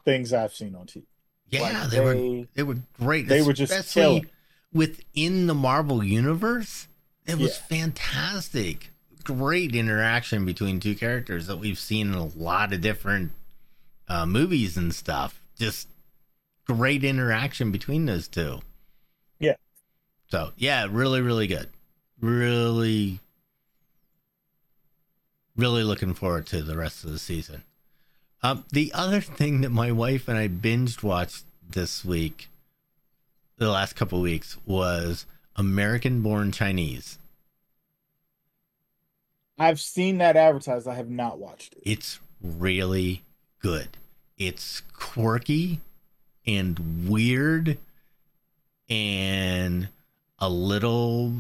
things I've seen on TV. Yeah, Like, they, were they- they were great. they were just killing. Within the Marvel universe. It was Yeah. fantastic. Great interaction between two characters that we've seen in a lot of different uh, movies and stuff. Just great interaction between those two. Yeah. So yeah, really, really good. Really, really looking forward to the rest of the season. Um, the other thing that my wife and I binged watched this week, the last couple weeks, was American Born Chinese. I've seen that advertised. I have not watched it. It's really good. It's quirky and weird and a little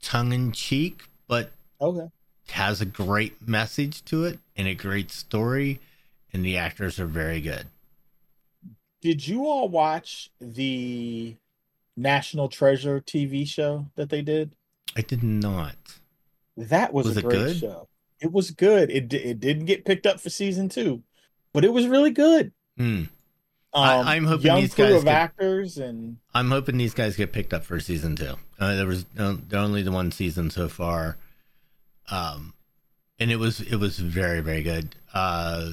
tongue in cheek, but Okay. has a great message to it and a great story, and the actors are very good. Did you all watch the National Treasure TV show that they did? I did not. That was, Was a great good? show. It was good. It it didn't get picked up for season two, but it was really good. Hmm. Um, I- I'm hoping young these crew guys of get- actors and I'm hoping these guys get picked up for season two. Uh, there was uh, only the one season so far, um, and it was it was very very good. Uh,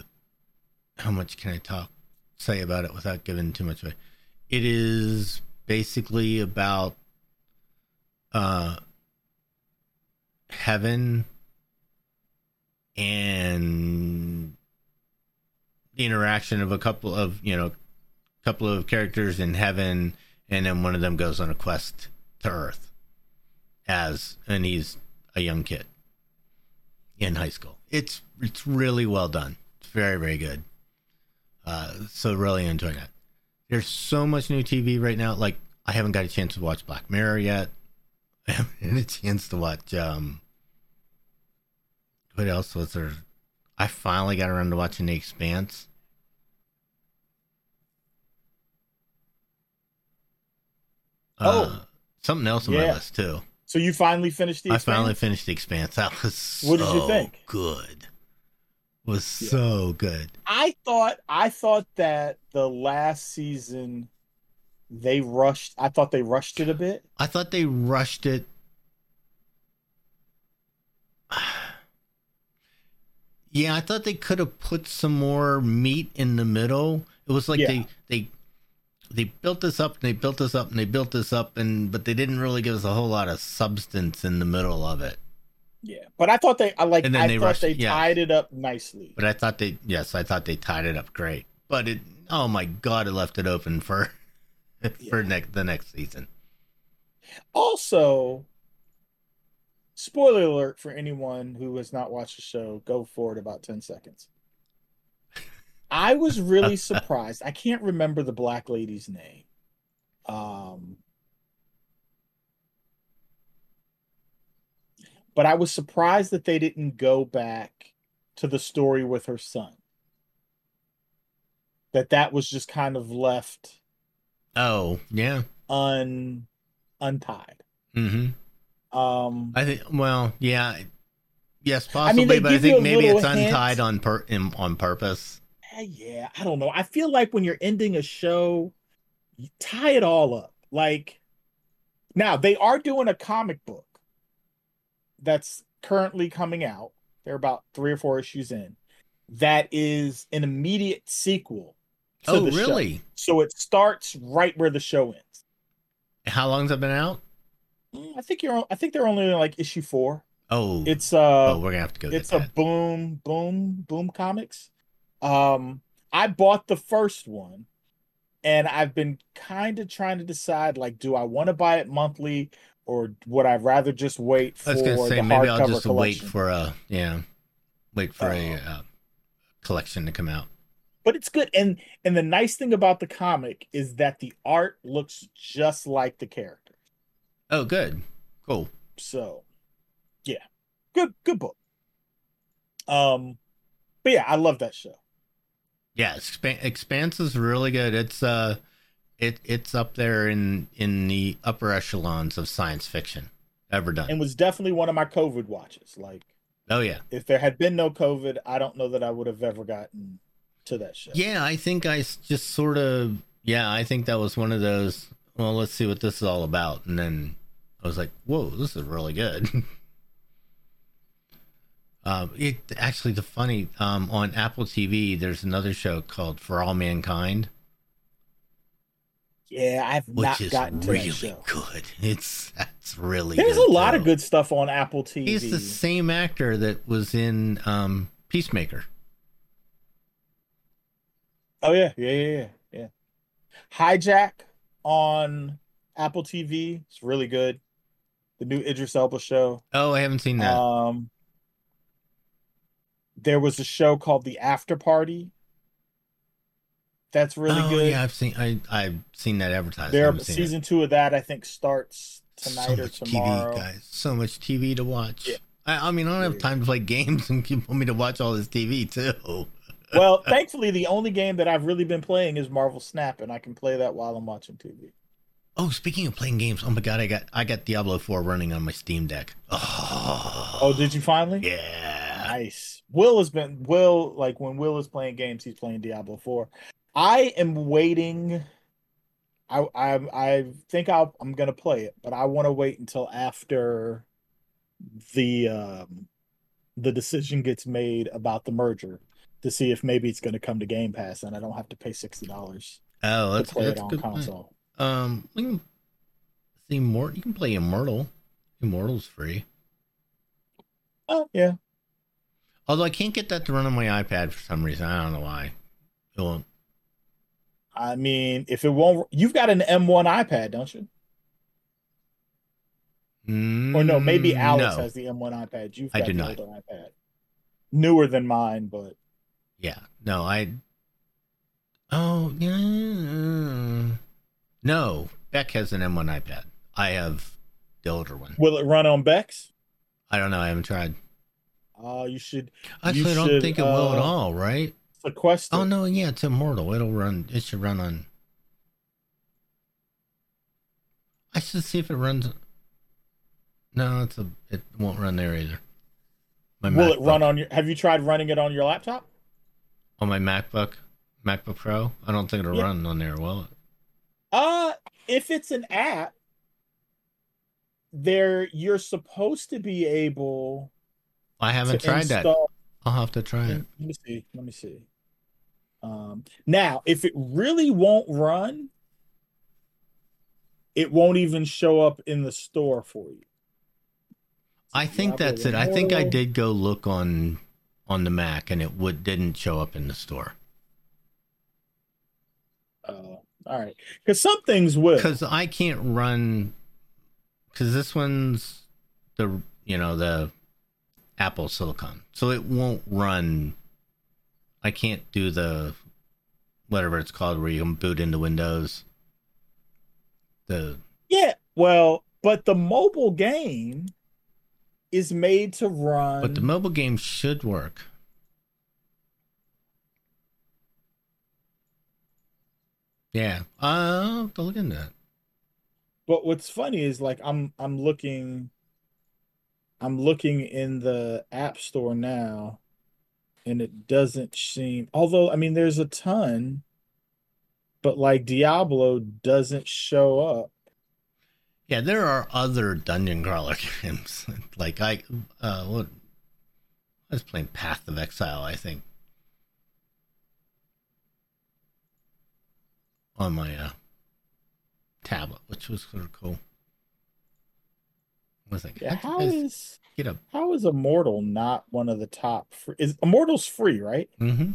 how much can I talk say about it without giving too much away? It is basically about uh, heaven and the interaction of a couple of you know couple of characters in heaven and then one of them goes on a quest to earth as and he's a young kid in high school. It's it's really well done. It's very very good. Uh so really enjoying it there's so much new tv right now like i haven't got a chance to watch black mirror yet i haven't had a chance to watch um what else was there i finally got around to watching the expanse Oh. Uh, something else on my Yeah. list too. so you finally finished the Expanse? I finally finished the Expanse. That was so What did you think? Good. Was Yeah. so good. I thought I thought that the last season they rushed I thought they rushed it a bit. I thought they rushed it. Yeah, I thought they could have put some more meat in the middle. It was like Yeah. they they they built this up and they built this up and they built this up and but they didn't really give us a whole lot of substance in the middle of it. Yeah. But I thought they I like And then I they thought rushed- they yeah. tied it up nicely. But I thought they yes, I thought they tied it up great. But it oh my god, it left it open for for Yeah. next the next season. Also, spoiler alert for anyone who has not watched the show, go forward about 10 seconds. I was really surprised. I can't remember the black lady's name. Um, but I was surprised that they didn't go back to the story with her son. That that was just kind of left Oh, yeah. un untied. Mm-hmm. Um, I think. Well, yeah, yes, I possibly, mean, but I think maybe it's hint. untied on per in, on purpose. Eh, yeah, I don't know. I feel like when you're ending a show, you tie it all up. Like now they are doing a comic book that's currently coming out. They're about three or four issues in. That is an immediate sequel Oh, the show. really? So it starts right where the show ends. How long's it been out? Mm, I think you're. I think they're only in like issue four. Oh, It's uh, oh, we're gonna have to go. it's a that. boom boom boom comics um i bought the first one and i've been kind of trying to decide like do i want to buy it monthly or would i rather just wait for I was gonna say the maybe I'll just wait for a yeah, wait for a Oh. uh, collection to come out. but it's good and and the nice thing about the comic is that the art looks just like the character Oh, good, cool. so yeah good good book um but yeah i love that show Yeah, Expan- Expanse is really good. It's uh, it it's up there in in the upper echelons of science fiction ever done. and was definitely one of my covid watches like oh yeah, if there had been no COVID, I don't know that I would have ever gotten to that show. Yeah, I think I just sort of yeah, I think that was one of those. Well, let's see what this is all about, and then I was like, "Whoa, this is really good." um, it actually the funny um on Apple TV, there's another show called For All Mankind, Yeah, I've which not is gotten to really that show. good. It's that's really There's good, a lot of good stuff on Apple TV. He's the same actor that was in um Peacemaker. Oh yeah, yeah, yeah, yeah, yeah. Hijack on Apple TV. It's really good. The new Idris Elba show. Oh, I haven't seen that. Um, there was a show called The After Party. That's really oh good. yeah, I've seen I I've seen that advertised. There, haven't it. season two of that I think starts tonight so or much tomorrow. TV, guys. So much TV to watch. Yeah. I, I mean, I don't have time to play games, and you want me to watch all this TV too. well, thankfully, the only game that I've really been playing is Marvel Snap, and I can play that while I'm watching TV. Oh, speaking of playing games, oh my god, I got I got Diablo Four running on my Steam Deck. Oh, Oh, did you finally? yeah. Nice. Will has been Will like when Will is playing games, he's playing Diablo Four. I am waiting. I I I think I'll, I'm gonna play it, but I want to wait until after the um the decision gets made about the merger to see if maybe it's going to come to Game Pass and I don't have to pay sixty dollars Oh, to that's play that's it on good point. console. Um, we can see more. You can play Immortal. Immortal's free. Oh yeah, Although I can't get that to run on my iPad for some reason. I don't know why. It won't. I mean, if it won't, you've got an M1 iPad, don't you? Or no, maybe Mm, Alex no. has the M1 iPad. You've I got do the not. older iPad, newer than mine, but Yeah. No, I. Oh, yeah. No. Beck has an M1 iPad. I have the older one. will it run on Beck's? I don't know. I haven't tried. Uh, you should Actually, I don't should, think it will at uh, all, right? Sequester. Oh, no. Yeah, it's Immortal. It'll run. It should run on. I should see if it runs. No, it's a. It won't run there either. My Will it run on your? Have you tried running it on your laptop? on my MacBook? MacBook Pro? I don't think it'll Yeah. run on there. Will it? Uh, if it's an app, there you're supposed to be able I haven't tried that. I'll have to try it. Let me see. Let me see. Um, now, if it really won't run, it won't even show up in the store for you. I think that's it. I think I did go look on on the Mac and it would didn't show up in the store Uh, all right, because some things will. because I can't run because this one's the you know the Apple Silicon, so it won't run. I can't do the whatever it's called where you can boot into Windows. The Yeah, well, but the mobile game is made to run. but the mobile game should work. Yeah, uh, I'll have to look into that. But what's funny is like I'm I'm looking I'm looking in the app store now and it doesn't seem although I mean there's a ton but like Diablo doesn't show up. Yeah, there are other dungeon crawler games. like I uh what I was playing Path of Exile, I think. On my uh tablet, which was sort of cool. I was like, Yeah, how how do you guys is get a how is Immortal not one of the top free is Immortal's free, right? mm-hmm.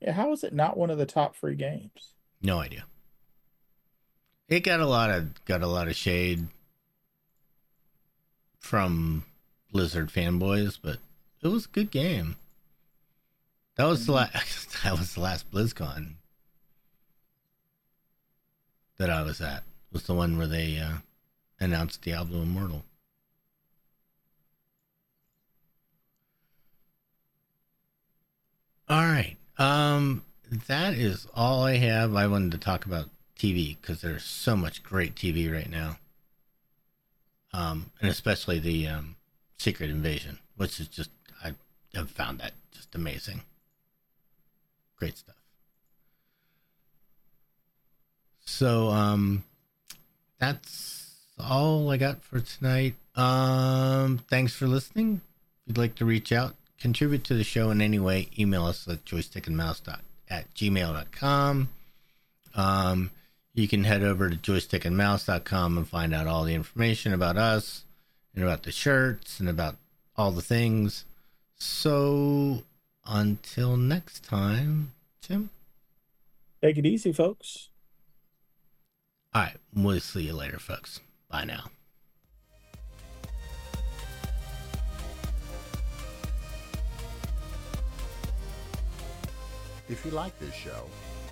Yeah, how is it not one of the top free games? No idea. It got a lot of got a lot of shade from Blizzard fanboys, but it was a good game. That was the last. That was the last BlizzCon that I was at. It Was the one where they uh, announced Diablo Immortal. All right. Um, that is all I have. I wanted to talk about TV because there's so much great TV right now. Um, and especially the um, Secret Invasion, which is just I have found that just amazing. Great stuff. So um, that's all I got for tonight. Um, thanks for listening. If you'd like to reach out, contribute to the show in any way, email us at joystickandmouse dot at gmail.com. Um, you can head over to joystickandmouse.com and find out all the information about us and about the shirts and about all the things. So until next time, Tim. Take it easy, folks. All right, we'll see you later, folks. Bye now. If you like this show,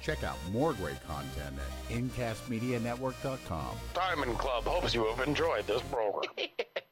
Check out more great content at IncastMediaNetwork.com. Diamond Club hopes you have enjoyed this program.